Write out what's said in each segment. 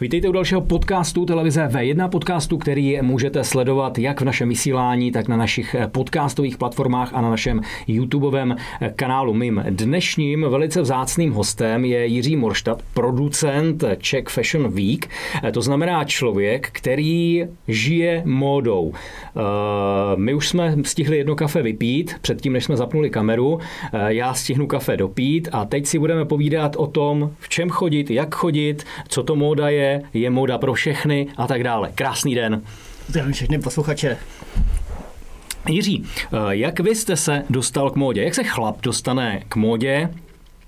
Vítejte u dalšího podcastu televize V1 podcastu, který můžete sledovat jak v našem vysílání, tak na našich podcastových platformách a na našem YouTubeovém kanálu. Mým dnešním velice vzácným hostem je Jiří Morštat, producent Czech Fashion Week. To znamená člověk, který žije módou. Eh, my už jsme stihli jedno kafe vypít, předtím, než jsme zapnuli kameru. Eh, já stihnu kafe dopít a teď si budeme povídat o tom, v čem chodit, jak chodit, co to móda je, je móda pro všechny a tak dále. Krásný den. Zdravím všechny posluchače. Jiří, eh, jak vy jste se dostal k módě? Jak se chlap dostane k módě?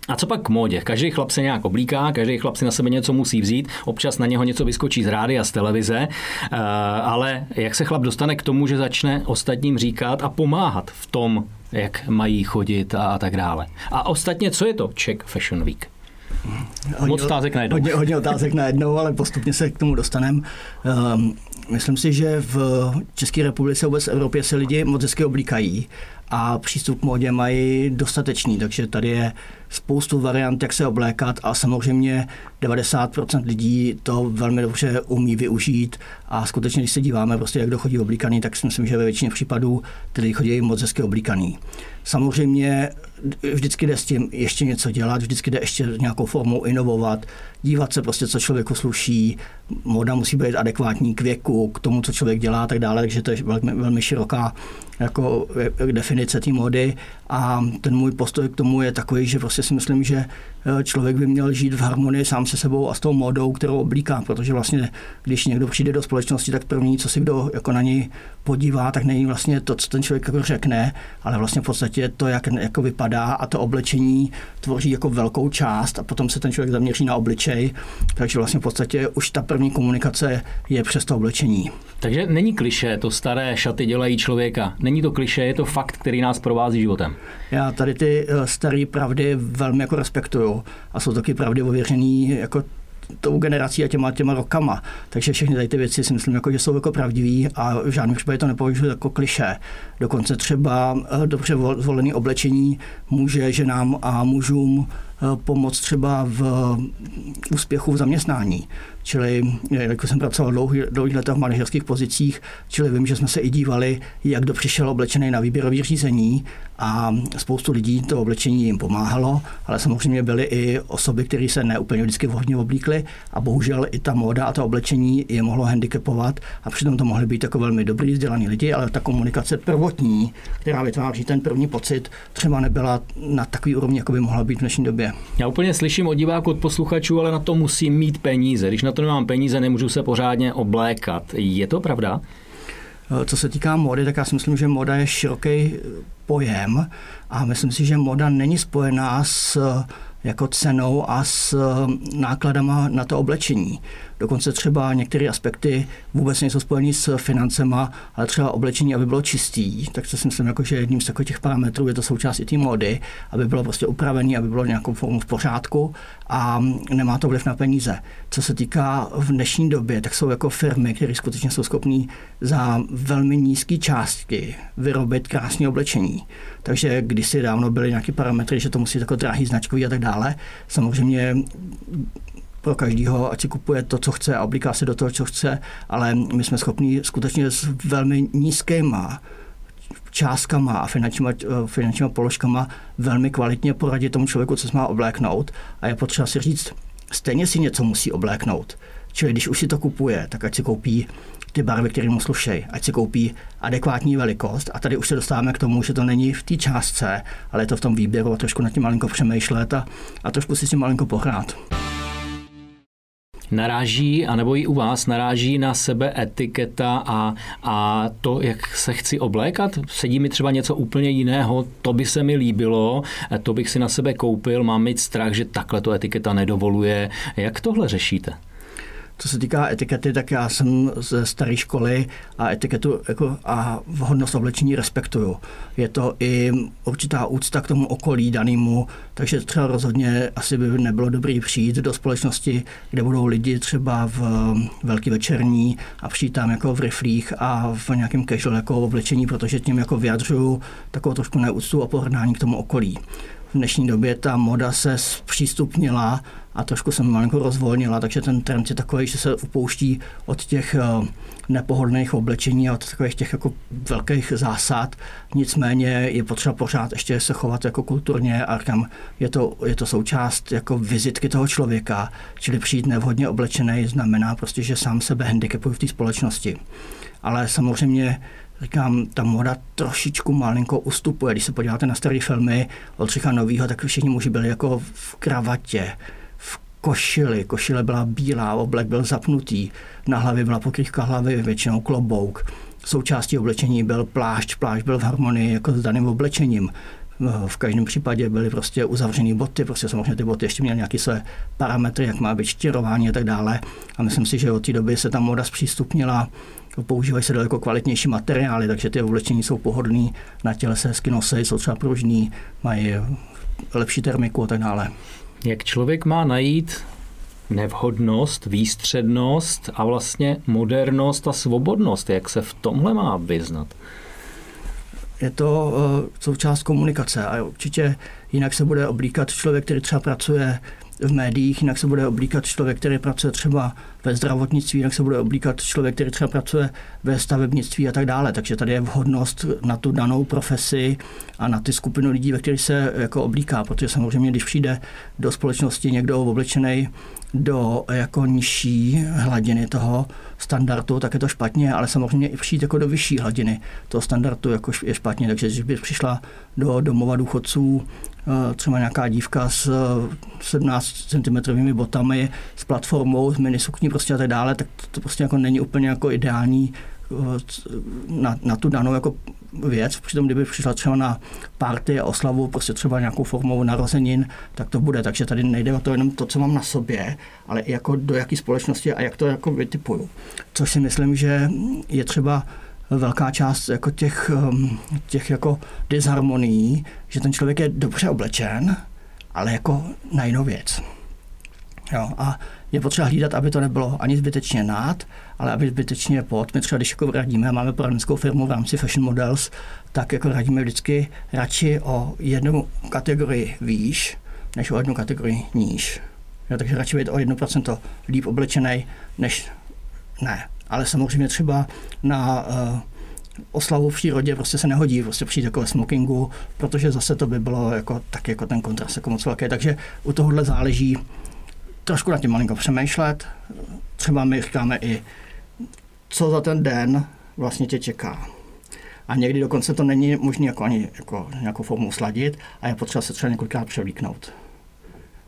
A co pak k módě? Každý chlap se nějak oblíká, každý chlap si na sebe něco musí vzít, občas na něho něco vyskočí z rády a z televize, eh, ale jak se chlap dostane k tomu, že začne ostatním říkat a pomáhat v tom, jak mají chodit a tak dále. A ostatně, co je to Czech Fashion Week? Hodně, Moc otázek najednou. Hodně, hodně otázek najednou, ale postupně se k tomu dostaneme. Um, myslím si, že v České republice vůbec v Evropě se lidi moc hezky oblíkají a přístup k módě mají dostatečný, takže tady je spoustu variant, jak se oblékat a samozřejmě 90% lidí to velmi dobře umí využít a skutečně, když se díváme, prostě, jak kdo chodí oblíkaný, tak si myslím, že ve většině případů lidi chodí moc hezky oblíkaný. Samozřejmě vždycky jde s tím ještě něco dělat, vždycky jde ještě nějakou formou inovovat, dívat se prostě, co člověku sluší, moda musí být adekvátní k věku, k tomu, co člověk dělá a tak dále, takže to je velmi, velmi široká jako definice té mody a ten můj postoj k tomu je takový, že prostě si myslím, že eh, člověk by měl žít v harmonii sám se sebou a s tou modou, kterou oblíká, protože vlastně, když někdo přijde do společnosti, tak první, co si kdo jako na něj podívá, tak není vlastně to, co ten člověk jako řekne, ale vlastně v podstatě to, jak jako vypadá a to oblečení tvoří jako velkou část a potom se ten člověk zaměří na obličej, takže vlastně v podstatě už ta první komunikace je přes to oblečení. Takže není kliše, to staré šaty dělají člověka. Není to kliše, je to fakt, který nás provází životem. Já tady ty eh, staré pravdy velmi jako respektuju a jsou taky pravdy ověřený jako tou generací a těma, těma rokama. Takže všechny tady ty věci si myslím, jako, že jsou jako pravdivý a v žádném případě to nepovažuji jako kliše. Dokonce třeba eh, dobře zvolené oblečení může ženám a mužům Eh, pomoc třeba v úspěchu v zaměstnání. Čili, jako jsem pracoval dlouhý, dlouhý let v manažerských pozicích, čili vím, že jsme se i dívali, jak kdo přišel oblečený na výběrové řízení a spoustu lidí to oblečení jim pomáhalo, ale samozřejmě byly i osoby, které se neúplně vždycky vhodně oblíkly a bohužel i ta móda a to oblečení je mohlo handicapovat a přitom to mohly být jako velmi dobrý vzdělaný lidi, ale ta komunikace prvotní, která vytváří ten první pocit, třeba nebyla na takový úrovni, jako by mohla být v dnešní době době. Já úplně slyším od diváků, od posluchačů, ale na to musím mít peníze. Když na to nemám peníze, nemůžu se pořádně oblékat. Je to pravda? Co se týká mody, tak já si myslím, že moda je široký pojem a myslím si, že moda není spojená s jako cenou a s nákladama na to oblečení. Dokonce třeba některé aspekty vůbec nejsou spojené s financema, ale třeba oblečení, aby bylo čistý, tak to si myslím, jako, že jedním z těch parametrů je to součást i té módy, aby bylo prostě upravený, aby bylo nějakou formu v pořádku a nemá to vliv na peníze. Co se týká v dnešní době, tak jsou jako firmy, které skutečně jsou schopné za velmi nízké částky vyrobit krásné oblečení. Takže kdysi dávno byly nějaké parametry, že to musí jako drahý značkový a tak dále. Samozřejmě pro každého, ať si kupuje to, co chce a oblíká se do toho, co chce, ale my jsme schopni skutečně s velmi nízkýma částkama a finančníma, finančníma položkama velmi kvalitně poradit tomu člověku, co se má obléknout. A je potřeba si říct, stejně si něco musí obléknout. Čili když už si to kupuje, tak ať si koupí ty barvy, které mu slušejí, ať si koupí adekvátní velikost. A tady už se dostáváme k tomu, že to není v té částce, ale je to v tom výběru a trošku nad tím malinko přemýšlet a, a trošku si s tím malinko pohrát naráží, anebo i u vás naráží na sebe etiketa a, a to, jak se chci oblékat? Sedí mi třeba něco úplně jiného, to by se mi líbilo, to bych si na sebe koupil, mám mít strach, že takhle to etiketa nedovoluje. Jak tohle řešíte? Co se týká etikety, tak já jsem ze staré školy a etiketu jako a vhodnost oblečení respektuju. Je to i určitá úcta k tomu okolí danému, takže třeba rozhodně asi by nebylo dobrý přijít do společnosti, kde budou lidi třeba v velký večerní a přijít tam jako v riflích a v nějakém casual jako oblečení, protože tím jako vyjadřuju takovou trošku neúctu a pohrdání k tomu okolí. V dnešní době ta moda se zpřístupnila a trošku se malinko rozvolnila, takže ten trend je takový, že se upouští od těch eh, nepohodlných oblečení a od takových těch jako velkých zásad. Nicméně je potřeba pořád ještě se chovat jako kulturně a říkám, je to, je to součást jako vizitky toho člověka, čili přijít nevhodně oblečený znamená prostě, že sám sebe handicapuje v té společnosti. Ale samozřejmě říkám, ta moda trošičku malinko ustupuje. Když se podíváte na staré filmy Oldřicha Novýho, tak všichni muži byli jako v kravatě, v košili. Košile byla bílá, oblek byl zapnutý, na hlavě byla pokrývka hlavy, většinou klobouk. Součástí oblečení byl plášť, plášť byl v harmonii jako s daným oblečením. V každém případě byly prostě uzavřené boty, prostě samozřejmě ty boty ještě měly nějaké své parametry, jak má být štěrování a tak dále. A myslím si, že od té doby se ta moda zpřístupnila používají se daleko kvalitnější materiály, takže ty oblečení jsou pohodlný, na těle se hezky nosí, jsou třeba pružný, mají lepší termiku a tak dále. Jak člověk má najít nevhodnost, výstřednost a vlastně modernost a svobodnost? Jak se v tomhle má vyznat? Je to uh, součást komunikace a určitě jinak se bude oblíkat člověk, který třeba pracuje v médiích, jinak se bude oblíkat člověk, který pracuje třeba ve zdravotnictví, jinak se bude oblíkat člověk, který třeba pracuje ve stavebnictví a tak dále. Takže tady je vhodnost na tu danou profesi a na ty skupinu lidí, ve kterých se jako oblíká, protože samozřejmě, když přijde do společnosti někdo oblečený do jako nižší hladiny toho standardu, tak je to špatně, ale samozřejmě i přijít jako do vyšší hladiny toho standardu jako je špatně. Takže když by přišla do domova důchodců třeba nějaká dívka s 17 cm botami, s platformou, s minisukní prostě a tak dále, tak to prostě jako není úplně jako ideální eh, na, na tu danou jako věc. Přitom, kdyby přišla třeba na party a oslavu, prostě třeba nějakou formou narozenin, tak to bude. Takže tady nejde o to jenom to, co mám na sobě, ale i jako do jaké společnosti a jak to jako vytipuju. Což si myslím, že je třeba velká část jako těch, um, těch jako disharmonií, že ten člověk je dobře oblečen, ale jako na jinou věc. Jo, a je potřeba hlídat, aby to nebylo ani zbytečně nad, ale aby zbytečně pod. My třeba, když jako radíme, máme poradenskou firmu v rámci Fashion Models, tak jako radíme vždycky radši o jednu kategorii výš, než o jednu kategorii níž. Jo, takže radši být o 1% líp oblečený, než ne. Ale samozřejmě třeba na uh, oslavu v přírodě prostě se nehodí prostě přijít jako ve smokingu, protože zase to by bylo jako, tak jako ten kontrast jako moc velký. Takže u tohohle záleží, trošku na tím malinko přemýšlet. Třeba my říkáme i, co za ten den vlastně tě čeká. A někdy dokonce to není možné jako ani jako nějakou formu sladit a je potřeba se třeba několikrát převlíknout.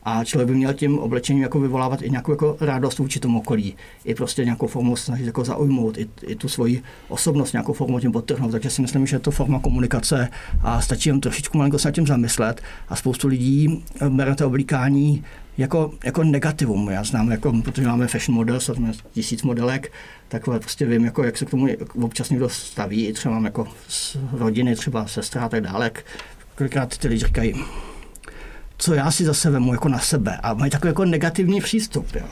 A člověk by měl tím oblečením jako vyvolávat i nějakou jako radost vůči tomu okolí. I prostě nějakou formu snažit jako zaujmout, i, i tu svoji osobnost nějakou formu tím podtrhnout. Takže si myslím, že je to forma komunikace a stačí jen trošičku malinko se nad tím zamyslet. A spoustu lidí bere to oblíkání jako, jako negativum. Já znám, jako, protože máme fashion model, jsme tisíc modelek, tak prostě vím, jako, jak se k tomu občas někdo staví, třeba mám jako z rodiny, třeba sestra a tak dále. Kolikrát ty lidi říkají, co já si zase vemu jako na sebe a mají takový jako negativní přístup. Jo.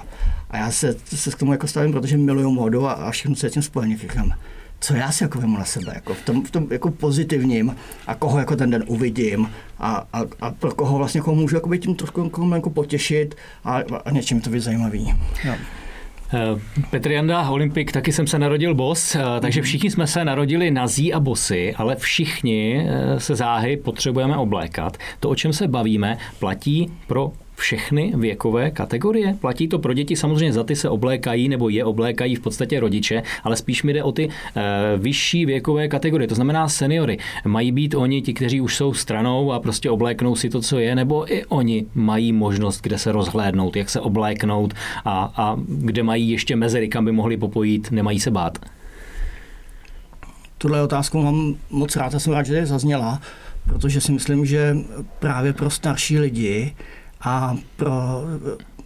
A já se, se k tomu jako stavím, protože miluju modu a, a všechno, co je tím spojené. Říkám, co já si jako vemu na sebe, jako v tom, v tom jako pozitivním a koho jako ten den uvidím a, a, a pro koho vlastně jako můžu jako tím trošku jako potěšit a, a něčím to být zajímavý. Jo. Eh, Petr Janda, Olympik, taky jsem se narodil bos, eh, takže všichni jsme se narodili nazí a bosy, ale všichni eh, se záhy potřebujeme oblékat. To, o čem se bavíme, platí pro všechny věkové kategorie? Platí to pro děti, samozřejmě za ty se oblékají nebo je oblékají v podstatě rodiče, ale spíš mi jde o ty e, vyšší věkové kategorie, to znamená seniory. Mají být oni ti, kteří už jsou stranou a prostě obléknou si to, co je, nebo i oni mají možnost, kde se rozhlédnout, jak se obléknout a, a kde mají ještě mezery, kam by mohli popojít, nemají se bát? Tuhle otázku mám moc rád a jsem rád, že je zazněla, protože si myslím, že právě pro starší lidi a pro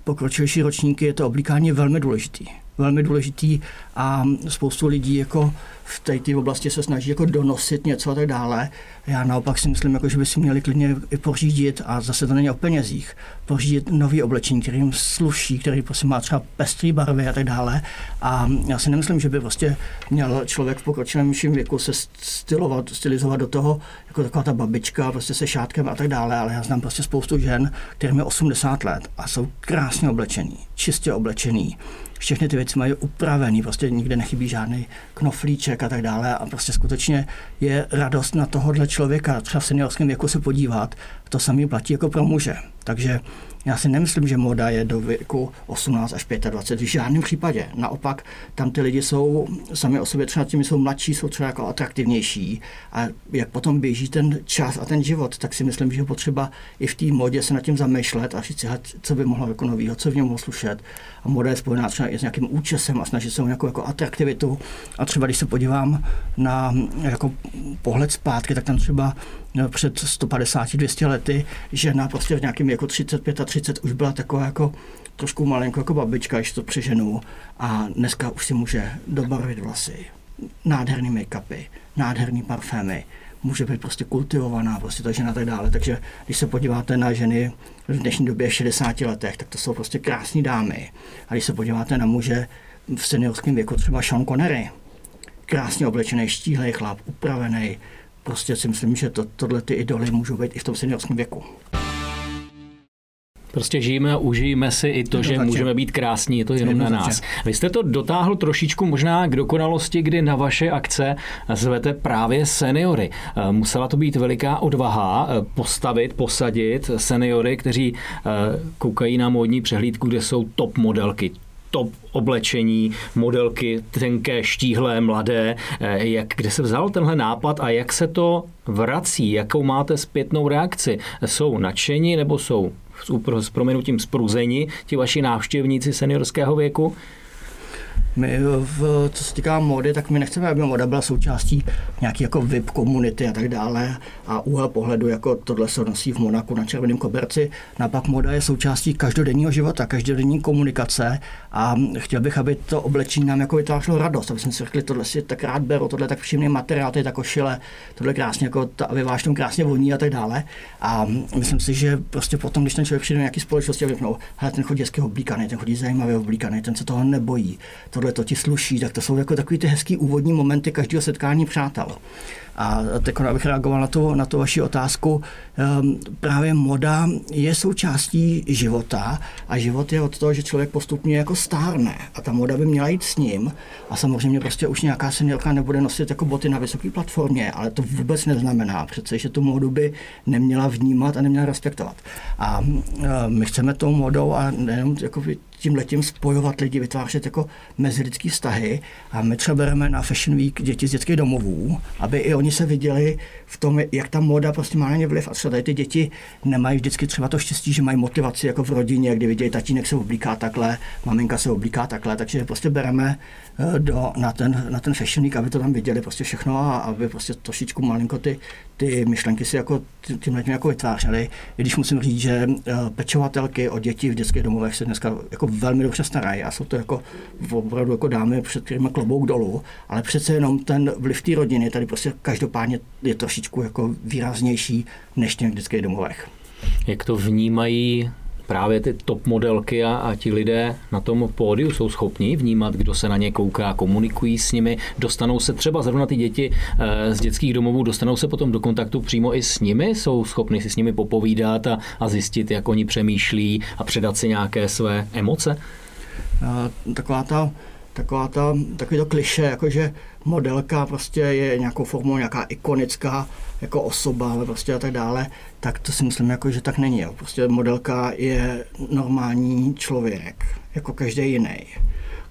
pokročilejší ročníky je to oblíkání velmi důležitý. Velmi důležitý a spoustu lidí jako v té, oblasti se snaží jako donosit něco a tak dále. Já naopak si myslím, jako, že by si měli klidně i pořídit, a zase to není o penězích, pořídit nový oblečení, který jim sluší, který prostě má třeba pestrý barvy a tak dále. A já si nemyslím, že by prostě měl člověk v pokročilém věku se stylovat, stylizovat do toho, jako taková ta babička, prostě se šátkem a tak dále, ale já znám prostě spoustu žen, kterým je 80 let a jsou krásně oblečení, čistě oblečený, všechny ty věci mají upravený, prostě nikde nechybí žádný knoflíček a tak dále a prostě skutečně je radost na tohohle člověka, třeba v seniorském věku se podívat, to samý platí jako pro muže. Takže já si nemyslím, že moda je do věku 18 až 25, v žádném případě. Naopak, tam ty lidi jsou sami o sobě třeba tím jsou mladší, jsou třeba jako atraktivnější. A jak potom běží ten čas a ten život, tak si myslím, že je potřeba i v té modě se nad tím zamýšlet a říct si, co by mohlo jako novýho, co v něm mohlo slušet. A moda je spojená třeba i s nějakým účesem a snažit se o nějakou jako atraktivitu. A třeba když se podívám na jako pohled zpátky, tak tam třeba před 150-200 lety žena prostě v nějakém jako 35 a 30 už byla taková jako trošku malinko jako babička, když to přeženu. A dneska už si může dobarvit vlasy, nádherný make-upy, nádherný parfémy, může být prostě kultivovaná, prostě ta žena tak dále. Takže když se podíváte na ženy v dnešní době v 60 letech, tak to jsou prostě krásné dámy. A když se podíváte na muže v seniorském věku, třeba Sean Connery, krásně oblečený, štíhlý chlap, upravený, prostě si myslím, že to, tohle ty idoly můžou být i v tom seniorském věku. Prostě žijeme a užijeme si i to, to že můžeme být krásní, je to jenom na nás. Vy jste to dotáhl trošičku možná k dokonalosti, kdy na vaše akce zvete právě seniory. Eh, musela to být veliká odvaha eh, postavit, posadit seniory, kteří eh, koukají na módní přehlídku, kde jsou top modelky, top oblečení, modelky tenké, štíhlé, mladé. Jak, kde se vzal tenhle nápad a jak se to vrací? Jakou máte zpětnou reakci? Jsou nadšení nebo jsou s proměnutím spruzeni ti vaši návštěvníci seniorského věku? My, v, co se týká mody, tak my nechceme, aby moda byla součástí nějaký jako VIP komunity a tak dále a úhel pohledu, jako tohle se nosí v Monaku na červeném koberci. Napak moda je součástí každodenního života, každodenní komunikace a chtěl bych, aby to oblečení nám jako vytvářelo radost, aby jsme si řekli, tohle si tak rád beru, tohle tak příjemný materiál, je ta košile, tohle krásně, jako ta, aby váš tom krásně voní a tak dále. A myslím si, že prostě potom, když ten člověk přijde do nějaké společnosti a řeknou, ten chodí hezky oblíkaný, ten chodí zajímavě oblíkaný, ten se toho nebojí, tohle to ti sluší, tak to jsou jako takový ty hezký úvodní momenty každého setkání přátel. A teď abych reagoval na tu, na tu vaši otázku, ehm, právě moda je součástí života a život je od toho, že člověk postupně jako stárne a ta moda by měla jít s ním a samozřejmě prostě už nějaká seniorka nebude nosit jako boty na vysoké platformě, ale to vůbec neznamená přece, že tu modu by neměla vnímat a neměla respektovat. A ehm, my chceme tou modou a nejenom jako tím letím spojovat lidi, vytvářet jako mezilidský vztahy. A my třeba bereme na Fashion Week děti z dětských domovů, aby i oni se viděli v tom, jak ta moda prostě má na ně vliv. A třeba tady ty děti nemají vždycky třeba to štěstí, že mají motivaci jako v rodině, kdy vidějí, tatínek se oblíká takhle, maminka se oblíká takhle, takže prostě bereme eh, do, na, ten, na ten Fashion Week, aby to tam viděli prostě všechno a aby prostě trošičku malinko ty, ty myšlenky si jako tím jako vytvářely. I když musím říct, že eh, pečovatelky o děti v dětských domovech se dneska jako velmi dobře starají a jsou to jako opravdu jako dámy, před kterými klobouk dolů, ale přece jenom ten vliv té rodiny tady prostě každopádně je trošičku jako výraznější než v dětských domovech. Jak to vnímají právě ty top modelky a, a ti lidé na tom pódiu jsou schopni vnímat, kdo se na ně kouká, komunikují s nimi, dostanou se třeba zrovna ty děti e, z dětských domovů, dostanou se potom do kontaktu přímo i s nimi, jsou schopni si s nimi popovídat a, a zjistit, jak oni přemýšlí a předat si nějaké své emoce? Taková ta taková ta, takový to kliše, jakože modelka prostě je nějakou formou nějaká ikonická jako osoba, prostě a tak dále, tak to si myslím, jako, že tak není. Jo. Prostě modelka je normální člověk, jako každý jiný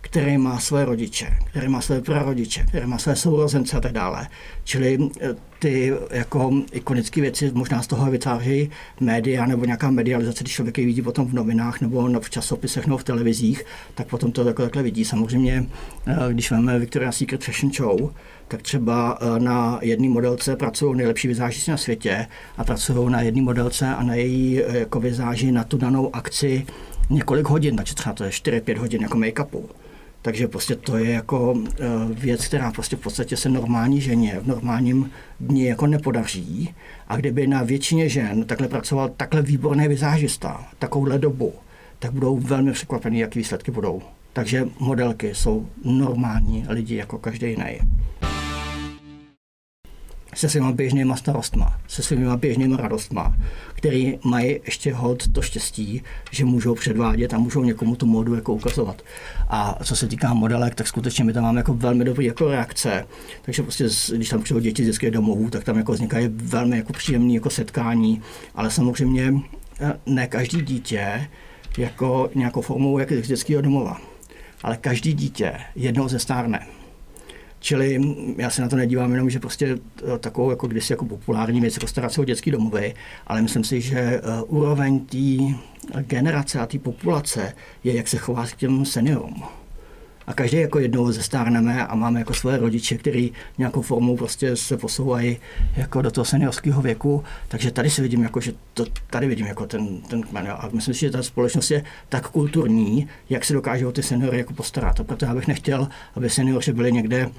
který má své rodiče, který má své prarodiče, který má své sourozence a tak dále. Čili eh, ty jako ikonické věci možná z toho vytvářejí média nebo nějaká medializace, když člověk je vidí potom v novinách nebo v časopisech nebo v televizích, tak potom to takhle, takhle vidí. Samozřejmě, eh, když máme Victoria's Secret Fashion Show, tak třeba eh, na jedné modelce pracují nejlepší vizážisti na světě a pracují na jedné modelce a na její jako vizáži na tu danou akci několik hodin, takže třeba to je 4-5 hodin jako make-upu Takže prostě to je jako eh, věc, která prostě v podstatě se normální ženě v normálním dni jako nepodaří. A kdyby na většině žen takhle pracoval takhle výborný vizážista, takovouhle dobu, tak budou velmi překvapení, jaký výsledky budou. Takže modelky jsou normální lidi jako každý jiný se svýma běžnýma starostma, se svýma běžnýma radostma, který mají ještě hod to štěstí, že můžou předvádět a můžou někomu tu modu jako ukazovat. A co se týká modelek, tak skutečně my tam máme jako velmi dobrý jako reakce. Takže prostě, když tam přijdou děti z dětských domovů, tak tam jako vznikají velmi jako příjemné jako setkání, ale samozřejmě eh, ne každý dítě jako nějakou formou jak z dětského domova. Ale každý dítě jednou ze stárne. Čili já se na to nedívám jenom, že prostě eh, takovou jako kdysi jako populární věc, jako starat se o dětský domovy, ale myslím si, že eh, úroveň té generace a té populace je, jak se chová k těm seniorům a každý jako jednou zestárneme a máme jako svoje rodiče, který nějakou formou prostě se posouvají jako do toho seniorského věku, takže tady si vidím, jako, že to, tady vidím jako ten, ten kmen. A myslím si, že ta společnost je tak kulturní, jak se dokážou ty seniory jako postarat. A proto já bych nechtěl, aby seniori byli někde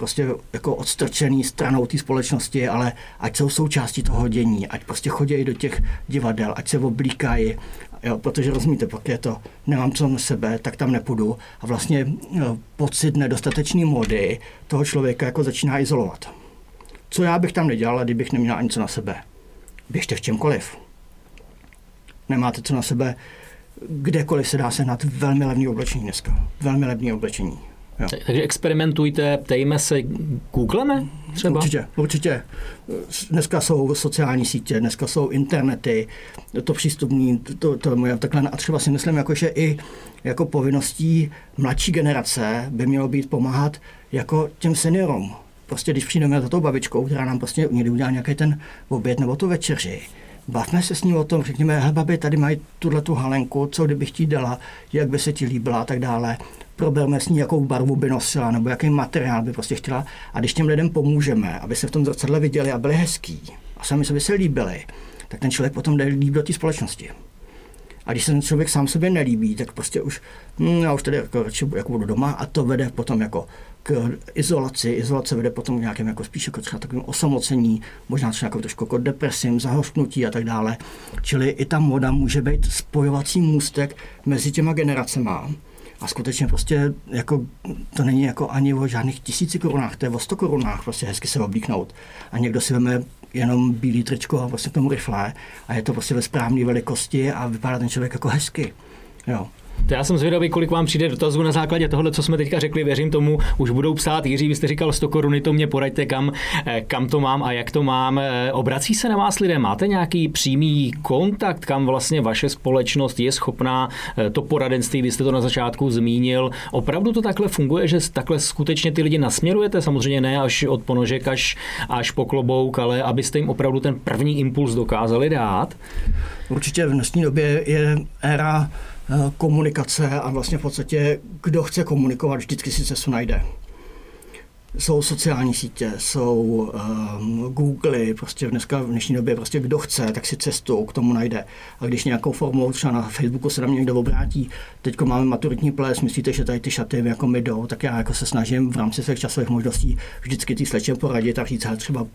prostě jako odstrčený stranou té společnosti, ale ať jsou součástí toho dění, ať prostě chodí do těch divadel, ať se oblíkají, jo, protože rozumíte, pak je to, nemám co na sebe, tak tam nepůjdu a vlastně jo, pocit nedostatečný mody toho člověka jako začíná izolovat. Co já bych tam nedělal, kdybych neměl ani co na sebe? Běžte v čemkoliv. Nemáte co na sebe, kdekoliv se dá sehnat velmi levný oblečení dneska. Velmi levný oblečení. Jo. Takže experimentujte, ptejme se, googleme třeba? Určitě, určitě. Dneska jsou sociální sítě, dneska jsou internety, to přístupní, to, to je takhle. A třeba si myslím, jako, že i jako povinností mladší generace by mělo být pomáhat jako těm seniorům. Prostě když přijdeme za tou babičkou, která nám prostě někdy udělá nějaký ten oběd nebo tu večeři, bavme se s ním o tom, řekněme, hele babi, tady mají tuhle tu halenku, co kdybych ti dala, jak by se ti líbila a tak dále probereme s ní, jakou barvu by nosila, nebo jaký materiál by prostě chtěla. A když těm lidem pomůžeme, aby se v tom zrcadle viděli a byli hezký a sami se by se líbili, tak ten člověk potom jde líp do té společnosti. A když se ten člověk sám sobě nelíbí, tak prostě už, hm, já už tady jako, jako budu doma a to vede potom jako k izolaci. Izolace vede potom k nějakým jako spíš jako třeba takovým osamocení, možná třeba jako trošku jako depresím, zahořknutí a tak dále. Čili i ta moda může být spojovací můstek mezi těma generacema a skutečně prostě jako, to není jako ani o žádných tisíci korunách, to je o sto korunách prostě hezky se oblíknout. A někdo si veme jenom bílý tričko a prostě k tomu rifle a je to prostě ve správné velikosti a vypadá ten člověk jako hezky. Jo. To já jsem zvědavý, kolik vám přijde dotazů na základě tohle, co jsme teďka řekli. Věřím tomu, už budou psát. Jiří, vy jste říkal 100 koruny, to mě poraďte, kam, eh, kam to mám a jak to mám. Eh, obrací se na vás lidé? Máte nějaký přímý kontakt, kam vlastně vaše společnost je schopná eh, to poradenství? Vy jste to na začátku zmínil. Opravdu to takhle funguje, že takhle skutečně ty lidi nasměrujete? Samozřejmě ne až od ponožek až, až po klobouk, ale abyste jim opravdu ten první impuls dokázali dát? Určitě v dnešní době je éra komunikace a vlastně v podstatě kdo chce komunikovat, vždycky si cestu najde jsou sociální sítě, jsou um, Google, prostě dneska v dnešní době prostě kdo chce, tak si cestu k tomu najde. A když nějakou formou třeba na Facebooku se na mě někdo obrátí, teď máme maturitní ples, myslíte, že tady ty šaty jako mi jdou, tak já jako se snažím v rámci svých časových možností vždycky ty slečem poradit a říct, třeba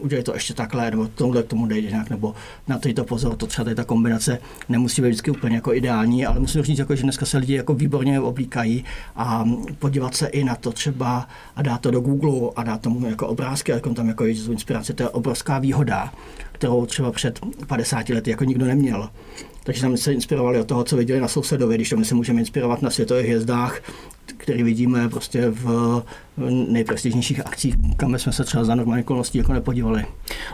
udělej to ještě takhle, nebo tohle k tomu dejde nějak, nebo na to pozor, to třeba tady ta kombinace nemusí být vždycky úplně jako ideální, ale musím říct, jako, že dneska se lidi jako výborně oblíkají a podívat se i na to třeba a dát to do Google a dát tomu jako obrázky, jako tam jako z inspirace, to je obrovská výhoda, kterou třeba před 50 lety jako nikdo neměl. Takže tam se inspirovali od toho, co viděli na sousedovi, když tam se můžeme inspirovat na světových hvězdách, který vidíme prostě v nejprestižnějších akcích, kam jsme se třeba za normální okolností jako nepodívali.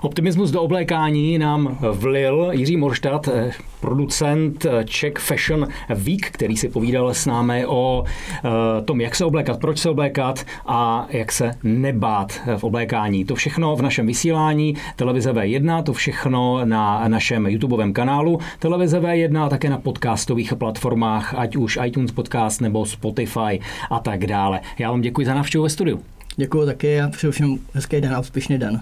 Optimismus do oblékání nám vlil Jiří Morštad, eh, producent eh, Czech Fashion Week, který si povídal s námi o eh, tom, jak se oblékat, proč se oblékat a jak se nebát v oblékání. To všechno v našem vysílání televize V1, to všechno na našem YouTubeovém kanálu televize V1 a také na podcastových platformách, ať už iTunes Podcast nebo Spotify a tak dále. Já vám děkuji za návštěvu ve studiu. Děkuji taky a přeju všem hezký den a úspěšný den.